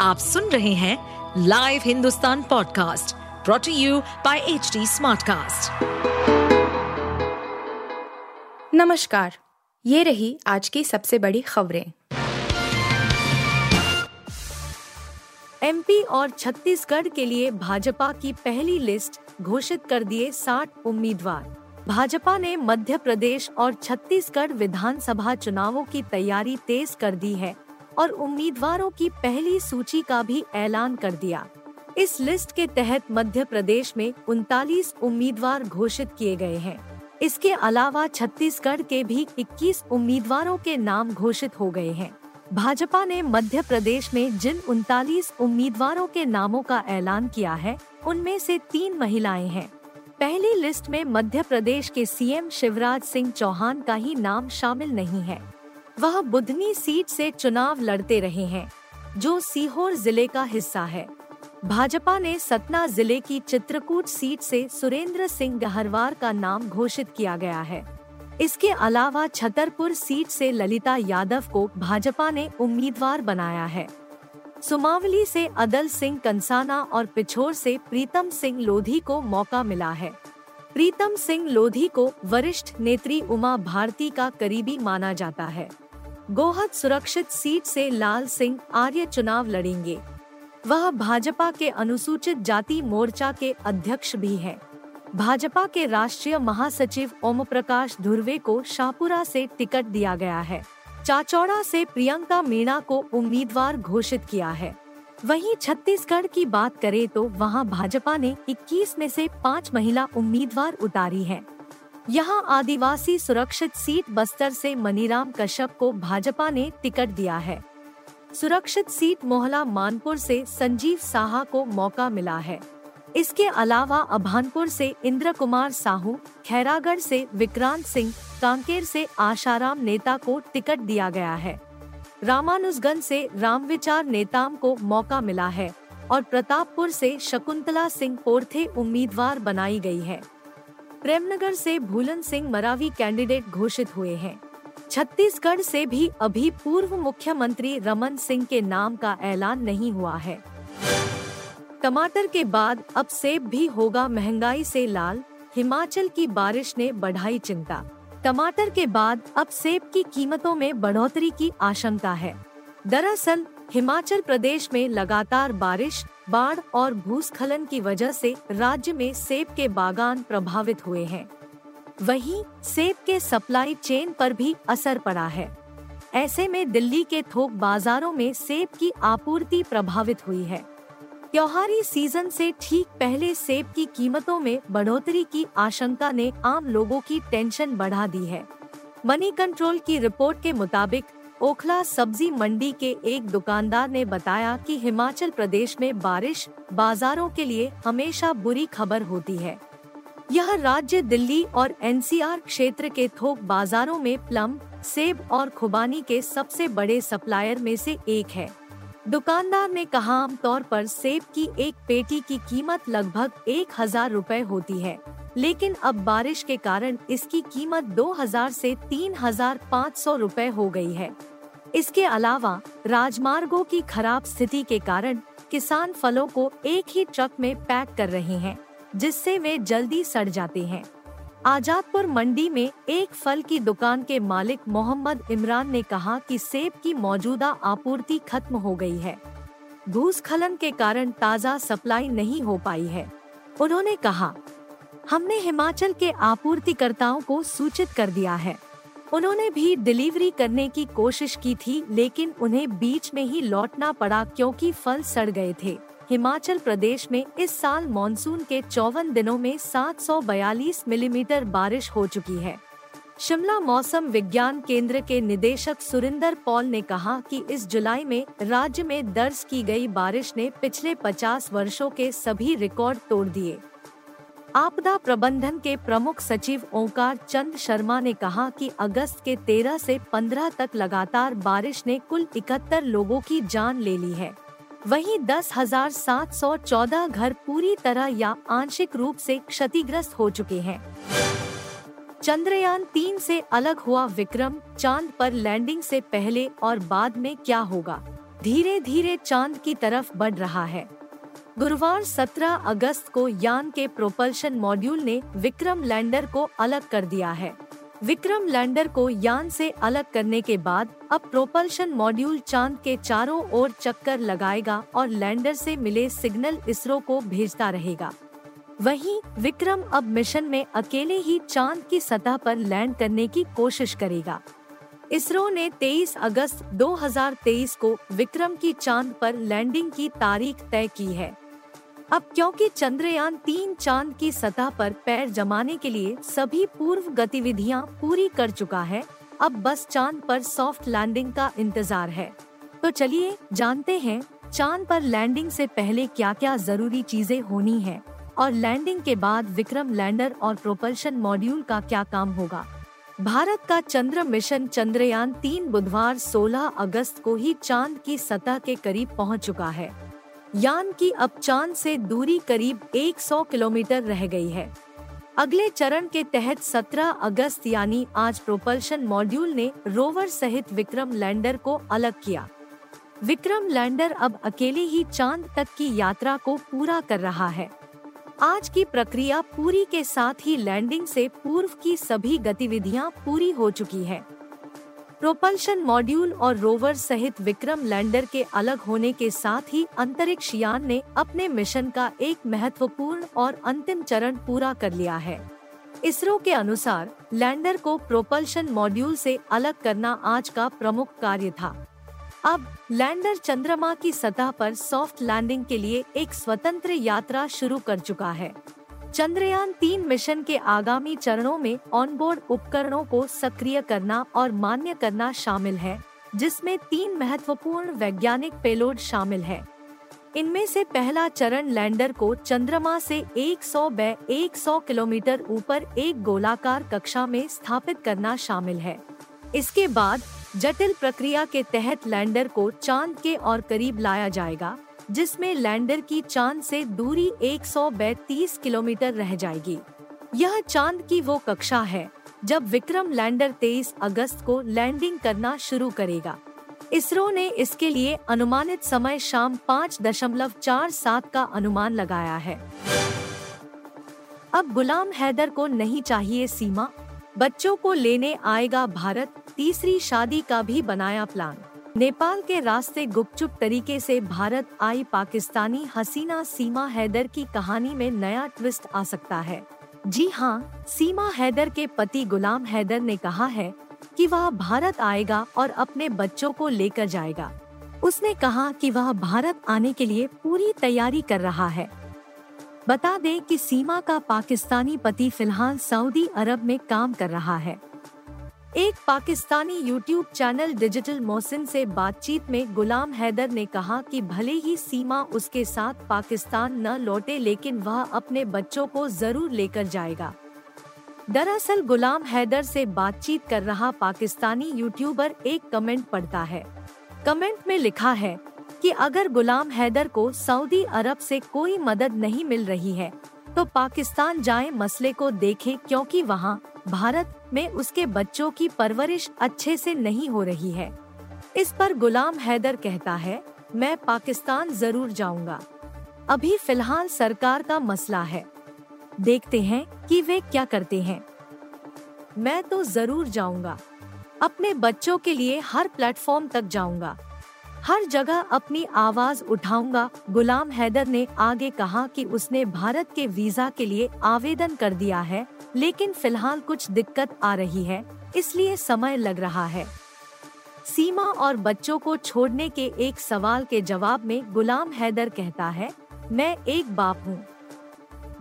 आप सुन रहे हैं live Hindustan podcast brought to you by H SmartCast. नमस्कार, ये रही आज की सबसे बड़ी खबरें। एमपी और छत्तीसगढ़ के लिए भाजपा की पहली लिस्ट घोषित कर दिए 60 उम्मीदवार। भाजपा ने मध्य प्रदेश और छत्तीसगढ़ विधानसभा चुनावों की तैयारी तेज कर दी है। और उम्मीदवारों की पहली सूची का भी ऐलान कर दिया। इस लिस्ट के तहत मध्य प्रदेश में उनतालीस उम्मीदवार घोषित किए गए हैं। इसके अलावा छत्तीसगढ़ के भी 21 उम्मीदवारों के नाम घोषित हो गए हैं। भाजपा ने मध्य प्रदेश में जिन उनतालीस उम्मीदवारों के नामों का ऐलान किया है, उनमें से तीन महिलाएँ हैं। पहली लिस्ट में मध्य प्रदेश के सीएम शिवराज सिंह चौहान का ही नाम शामिल नहीं है। वह बुधनी सीट से चुनाव लड़ते रहे हैं, जो सीहोर ज़िले का हिस्सा है। भाजपा ने सतना ज़िले की चित्रकूट सीट से सुरेंद्र सिंह गहरवार का नाम घोषित किया गया है। इसके अलावा छतरपुर सीट से ललिता यादव को भाजपा ने उम्मीदवार बनाया है। सुमावली से अदल सिंह कंसाना और पिछोर से प्रीतम सिंह लोधी को मौका मिला है। प्रीतम सिंह लोधी को वरिष्ठ नेत्री उमा भारती का करीबी माना जाता है। गोहद सुरक्षित सीट से लाल सिंह आर्य चुनाव लड़ेंगे वह भाजपा के अनुसूचित जाति मोर्चा के अध्यक्ष भी हैं। भाजपा के राष्ट्रीय महासचिव ओम प्रकाश धुर्वे को शाहपुरा से टिकट दिया गया है चाचौड़ा से प्रियंका मीणा को उम्मीदवार घोषित किया है वहीं छत्तीसगढ़ की बात करें तो वहाँ भाजपा ने 21 में से पाँच महिला उम्मीदवार उतारी हैं। यहाँ आदिवासी सुरक्षित सीट बस्तर से मनीराम कश्यप को भाजपा ने टिकट दिया है। सुरक्षित सीट मोहला मानपुर से संजीव साहा को मौका मिला है। इसके अलावा अभानपुर से इंद्र कुमार साहू, खैरागढ़ से विक्रांत सिंह, कांकेर से आशाराम नेता को टिकट दिया गया है। रामानुजगंज से रामविचार नेताम को मौका मिला है और प्रतापपुर से शकुंतला सिंह पोर्थे उम्मीदवार बनाई गई है। प्रेमनगर से भूलन सिंह मरावी कैंडिडेट घोषित हुए हैं। छत्तीसगढ़ से भी अभी पूर्व मुख्यमंत्री रमन सिंह के नाम का ऐलान नहीं हुआ है। टमाटर के बाद अब सेब भी होगा महँगाई से लाल, हिमाचल की बारिश ने बढ़ाई चिंता। टमाटर के बाद अब सेब की कीमतों में बढ़ोतरी की आशंका है। दरअसल, हिमाचल प्रदेश में लगातार बारिश बाढ़ और भूस्खलन की वजह से राज्य में सेब के बागान प्रभावित हुए हैं। वहीं सेब के सप्लाई चेन पर भी असर पड़ा है। ऐसे में दिल्ली के थोक बाजारों में सेब की आपूर्ति प्रभावित हुई है। त्योहारी सीज़न से ठीक पहले सेब की कीमतों में बढ़ोतरी की आशंका ने आम लोगों की टेंशन बढ़ा दी है। मनी कंट्रोल की रिपोर्ट के मुताबिक ओखला सब्ज़ी मंडी के एक दुकानदार ने बताया कि हिमाचल प्रदेश में बारिश बाजारों के लिए हमेशा बुरी खबर होती है। यह राज्य दिल्ली और एनसीआर क्षेत्र के थोक बाजारों में प्लम, सेब और खुबानी के सबसे बड़े सप्लायर में से एक है। दुकानदार ने कहा आमतौर पर सेब की एक पेटी की कीमत लगभग एक हज़ार रूपए होती है, लेकिन अब बारिश के कारण इसकी कीमत 2000 से तीन हज़ार पाँच सौ रूपए हो गई है। इसके अलावा, राजमार्गों की खराब स्थिति के कारण किसान फलों को एक ही ट्रक में पैक कर रहे हैं, जिससे वे जल्दी सड़ जाते हैं। आजादपुर मंडी में एक फल की दुकान के मालिक मोहम्मद इमरान ने कहा कि सेब की मौजूदा आपूर्ति खत्म हो गई है। भूस्खलन के कारण ताज़ा सप्लाई नहीं हो पाई है। उन्होंने कहा, हमने हिमाचल के आपूर्तिकर्ताओं को सूचित कर दिया है। उन्होंने भी डिलीवरी करने की कोशिश की थी, लेकिन उन्हें बीच में ही लौटना पड़ा क्योंकि फल सड़ गए थे। हिमाचल प्रदेश में इस साल मानसून के चौवन दिनों में 742 मिलीमीटर बारिश हो चुकी है। शिमला मौसम विज्ञान केंद्र के निदेशक सुरिंदर पॉल ने कहा कि इस जुलाई में राज्य में दर्ज की गई बारिश ने पिछले 50 वर्षों के सभी रिकॉर्ड तोड़ दिए। आपदा प्रबंधन के प्रमुख सचिव ओंकार चंद शर्मा ने कहा कि अगस्त के 13 से 15 तक लगातार बारिश ने कुल इकहत्तर लोगों की जान ले ली है। वहीं दस हज़ार सात सौ चौदह घर पूरी तरह या आंशिक रूप से क्षतिग्रस्त हो चुके हैं। चंद्रयान तीन से अलग हुआ विक्रम, चाँद पर लैंडिंग से पहले और बाद में क्या होगा? धीरे धीरे चाँद की तरफ़ बढ़ रहा है। गुरुवार 17 अगस्त को यान के प्रोपल्शन मॉड्यूल ने विक्रम लैंडर को अलग कर दिया है। विक्रम लैंडर को यान से अलग करने के बाद अब प्रोपल्शन मॉड्यूल चाँद के चारों ओर चक्कर लगाएगा और लैंडर से मिले सिग्नल इसरो को भेजता रहेगा। वहीं विक्रम अब मिशन में अकेले ही चाँद की सतह पर लैंड करने की कोशिश करेगा। इसरो ने 23 अगस्त 2023 को विक्रम की चाँद पर लैंडिंग की तारीख तय की है। अब क्योंकि चंद्रयान तीन चाँद की सतह पर पैर जमाने के लिए सभी पूर्व गतिविधियाँ पूरी कर चुका है, अब बस चाँद पर सॉफ्ट लैंडिंग का इंतज़ार है। तो चलिए जानते हैं, चाँद पर लैंडिंग से पहले क्या क्या ज़रूरी चीज़ें होनी है, और लैंडिंग के बाद विक्रम लैंडर और प्रोपल्शन मॉड्यूल का क्या काम होगा। भारत का चंद्र मिशन चंद्रयान तीन बुधवार 16 अगस्त को ही चाँद की सतह के करीब पहुँच चुका है। यान की अब चाँद से दूरी करीब 100 किलोमीटर रह गई है। अगले चरण के तहत 17 अगस्त यानी आज प्रोपल्शन मॉड्यूल ने रोवर सहित विक्रम लैंडर को अलग किया। विक्रम लैंडर अब अकेले ही चाँद तक की यात्रा को पूरा कर रहा है। आज की प्रक्रिया पूरी के साथ ही लैंडिंग से पूर्व की सभी गतिविधियाँ पूरी हो चुकी है। प्रोपल्शन मॉड्यूल और रोवर सहित विक्रम लैंडर के अलग होने के साथ ही अंतरिक्ष यान ने अपने मिशन का एक महत्वपूर्ण और अंतिम चरण पूरा कर लिया है। इसरो के अनुसार, लैंडर को प्रोपल्शन मॉड्यूल से अलग करना आज का प्रमुख कार्य था। अब, लैंडर चंद्रमा की सतह पर सॉफ्ट लैंडिंग के लिए एक स्वतंत्र यात्रा शुरू कर चुका है। चंद्रयान तीन मिशन के आगामी चरणों में ऑनबोर्ड उपकरणों को सक्रिय करना और मान्य करना शामिल है, जिसमें तीन महत्वपूर्ण वैज्ञानिक पेलोड शामिल है। इनमें से पहला चरण लैंडर को चंद्रमा से 100 बै 100 किलोमीटर ऊपर एक गोलाकार कक्षा में स्थापित करना शामिल है। इसके बाद जटिल प्रक्रिया के तहत लैंडर को चाँद के और करीब लाया जाएगा, जिसमें लैंडर की चाँद से दूरी 132 किलोमीटर रह जाएगी। यह चाँद की वो कक्षा है, जब विक्रम लैंडर 23 अगस्त को लैंडिंग करना शुरू करेगा। इसरो ने इसके लिए अनुमानित समय शाम पाँच दशमलव चार सात का अनुमान लगाया है। अब गुलाम हैदर को नहीं चाहिए सीमा, बच्चों को लेने आएगा भारत तीसरी शादी का भी बनाया प्लान नेपाल के रास्ते गुपचुप तरीके से भारत आई पाकिस्तानी हसीना सीमा हैदर की कहानी में नया ट्विस्ट आ सकता है। जी हाँ सीमा हैदर के पति गुलाम हैदर ने कहा है कि वह भारत आएगा और अपने बच्चों को लेकर जाएगा। उसने कहा कि वह भारत आने के लिए पूरी तैयारी कर रहा है। बता दें कि सीमा का पाकिस्तानी पति फ़िलहाल सऊदी अरब में काम कर रहा है। एक Pakistani YouTube channel digital Mohsin से बातचीत में गुलाम हैदर ने कहा कि भले ही सीमा उसके साथ पाकिस्तान न लौटे, लेकिन वह अपने बच्चों को ज़रूर लेकर जाएगा। दरअसल गुलाम हैदर से बातचीत कर रहा पाकिस्तानी यूट्यूबर एक कमेंट पढ़ता है। कमेंट में लिखा है कि अगर गुलाम हैदर को सऊदी अरब से कोई मदद नहीं मिल रही है तो पाकिस्तान जाए, मसले को देखें, क्योंकि वहाँ भारत में उसके बच्चों की परवरिश अच्छे से नहीं हो रही है। इस पर गुलाम हैदर कहता है, मैं पाकिस्तान ज़रूर जाऊँगा। अभी फ़िलहाल सरकार का मसला है। देखते हैं कि वे क्या करते हैं। मैं तो ज़रूर जाऊँगा। अपने बच्चों के लिए हर प्लेटफॉर्म तक जाऊँगा। हर जगह अपनी आवाज़ उठाऊँगा। गुलाम हैदर ने आगे कहा कि उसने भारत के वीज़ा के लिए आवेदन कर दिया है, लेकिन फ़िलहाल कुछ दिक्कत आ रही है, इसलिए समय लग रहा है। सीमा और बच्चों को छोड़ने के एक सवाल के जवाब में गुलाम हैदर कहता है, मैं एक बाप हूँ।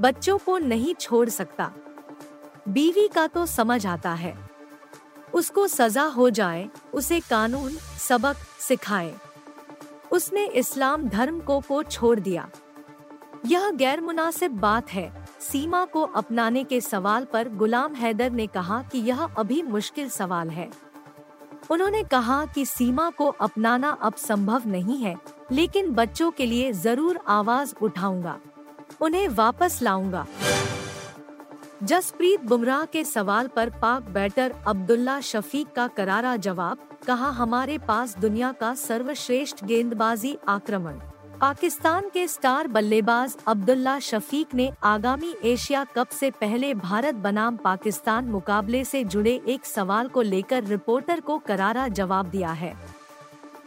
बच्चों को नहीं छोड़ सकता। बीवी का तो समझ आता है। उसको सजा हो जाए, उसे कानून, सबक सिखाए। उसने इस्लाम धर्म को को छोड़ दिया। यह गैर मुनासिब बात है। सीमा को अपनाने के सवाल पर गुलाम हैदर ने कहा कि यह अभी मुश्किल सवाल है। उन्होंने कहा कि सीमा को अपनाना अब संभव नहीं है, लेकिन बच्चों के लिए ज़रूर आवाज़ उठाऊँगा। उन्हें वापस लाऊँगा। जसप्रीत बुमराह के सवाल पर पाक बैटर अब्दुल्ला शफीक का करारा जवाब कहा, हमारे पास दुनिया का सर्वश्रेष्ठ गेंदबाजी आक्रमण। पाकिस्तान के स्टार बल्लेबाज अब्दुल्ला शफीक ने आगामी एशिया कप से पहले भारत बनाम पाकिस्तान मुकाबले से जुड़े एक सवाल को लेकर रिपोर्टर को करारा जवाब दिया है।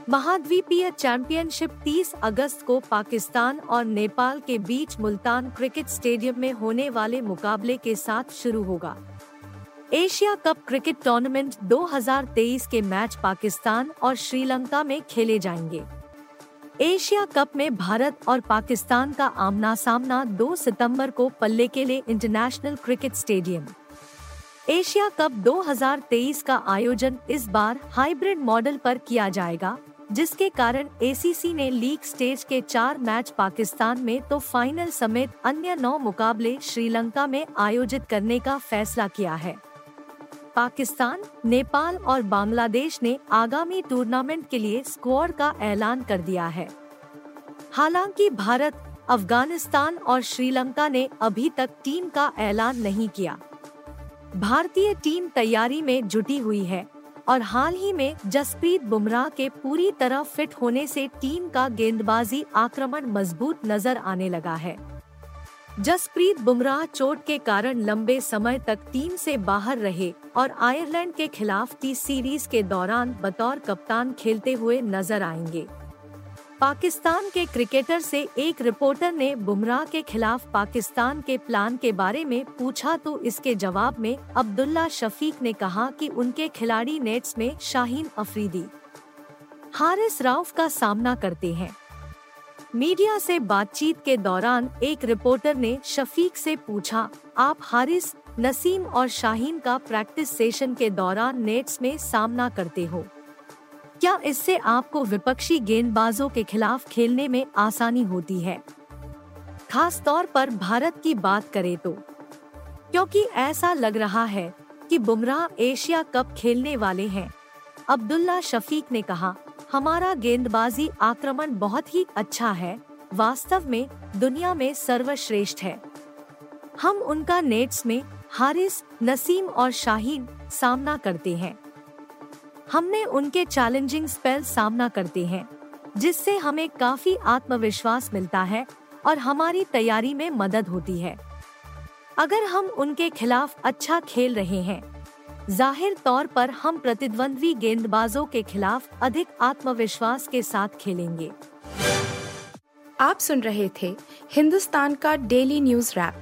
महाद्वीपीय चैंपियनशिप 30 अगस्त को पाकिस्तान और नेपाल के बीच मुल्तान क्रिकेट स्टेडियम में होने वाले मुकाबले के साथ शुरू होगा। एशिया कप क्रिकेट टूर्नामेंट 2023 के मैच पाकिस्तान और श्रीलंका में खेले जाएँगे। एशिया कप में भारत और पाकिस्तान का आमना सामना 2 सितंबर को पल्ले के लिए international cricket stadium. Asia Cup 2023 का आयोजन इस बार हाइब्रिड मॉडल पर किया जाएगा, जिसके कारण एसीसी ने लीग स्टेज के चार मैच पाकिस्तान में तो फाइनल समेत अन्य नौ मुकाबले श्रीलंका में आयोजित करने का फैसला किया है। पाकिस्तान, नेपाल और बांग्लादेश ने आगामी टूर्नामेंट के लिए स्क्वाड का ऐलान कर दिया है। हालाँकि भारत, अफ़गानिस्तान और श्रीलंका ने अभी तक टीम का ऐलान नहीं किया। भारतीय टीम तैयारी में जुटी हुई है और हाल ही में जसप्रीत बुमराह के पूरी तरह फिट होने से टीम का गेंदबाजी आक्रमण मज़बूत नज़र आने लगा है। जसप्रीत बुमराह चोट के कारण लंबे समय तक टीम से बाहर रहे और आयरलैंड के खिलाफ टी सीरीज़ के दौरान बतौर कप्तान खेलते हुए नज़र आएँगे। पाकिस्तान के क्रिकेटर से एक रिपोर्टर ने बुमराह के खिलाफ पाकिस्तान के प्लान के बारे में पूछा तो इसके जवाब में अब्दुल्ला शफीक ने कहा कि उनके खिलाड़ी नेट्स में शाहीन अफरीदी, हारिस राउफ का सामना करते हैं। मीडिया से बातचीत के दौरान एक रिपोर्टर ने शफीक से पूछा, आप हारिस, नसीम और शाहीन का प्रैक्टिस सेशन के दौरान नेट्स में सामना करते हो। क्या इससे आपको विपक्षी गेंदबाजों के खिलाफ खेलने में आसानी होती है? खास तौर पर भारत की बात करें तो। क्योंकि ऐसा लग रहा है कि बुमराह एशिया कप खेलने वाले हैं। अब्दुल्ला शफीक ने कहा हमारा गेंदबाजी आक्रमण बहुत ही अच्छा है। वास्तव में, दुनिया में सर्वश्रेष्ठ है। हम उनका नेट्स में हारिस, नसीम और शाहीन सामना करते हैं। हमने उनके चैलेंजिंग स्पेल सामना करते हैं, जिससे हमें काफ़ी आत्मविश्वास मिलता है और हमारी तैयारी में मदद होती है। अगर हम उनके खिलाफ अच्छा खेल रहे हैं ज़ाहिर तौर पर हम प्रतिद्वंद्वी गेंदबाजों के खिलाफ अधिक आत्मविश्वास के साथ खेलेंगे। आप सुन रहे थे हिंदुस्तान का डेली न्यूज़ रैप,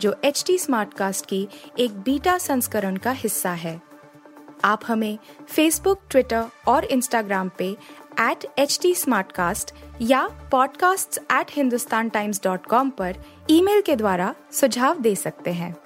जो एच टी स्मार्ट कास्ट की एक बीटा संस्करण का हिस्सा है। आप हमें फेसबुक ट्विटर और इंस्टाग्राम पे एट एच टी या podcasts@hindustantimes.com पर ईमेल के द्वारा सुझाव दे सकते हैं।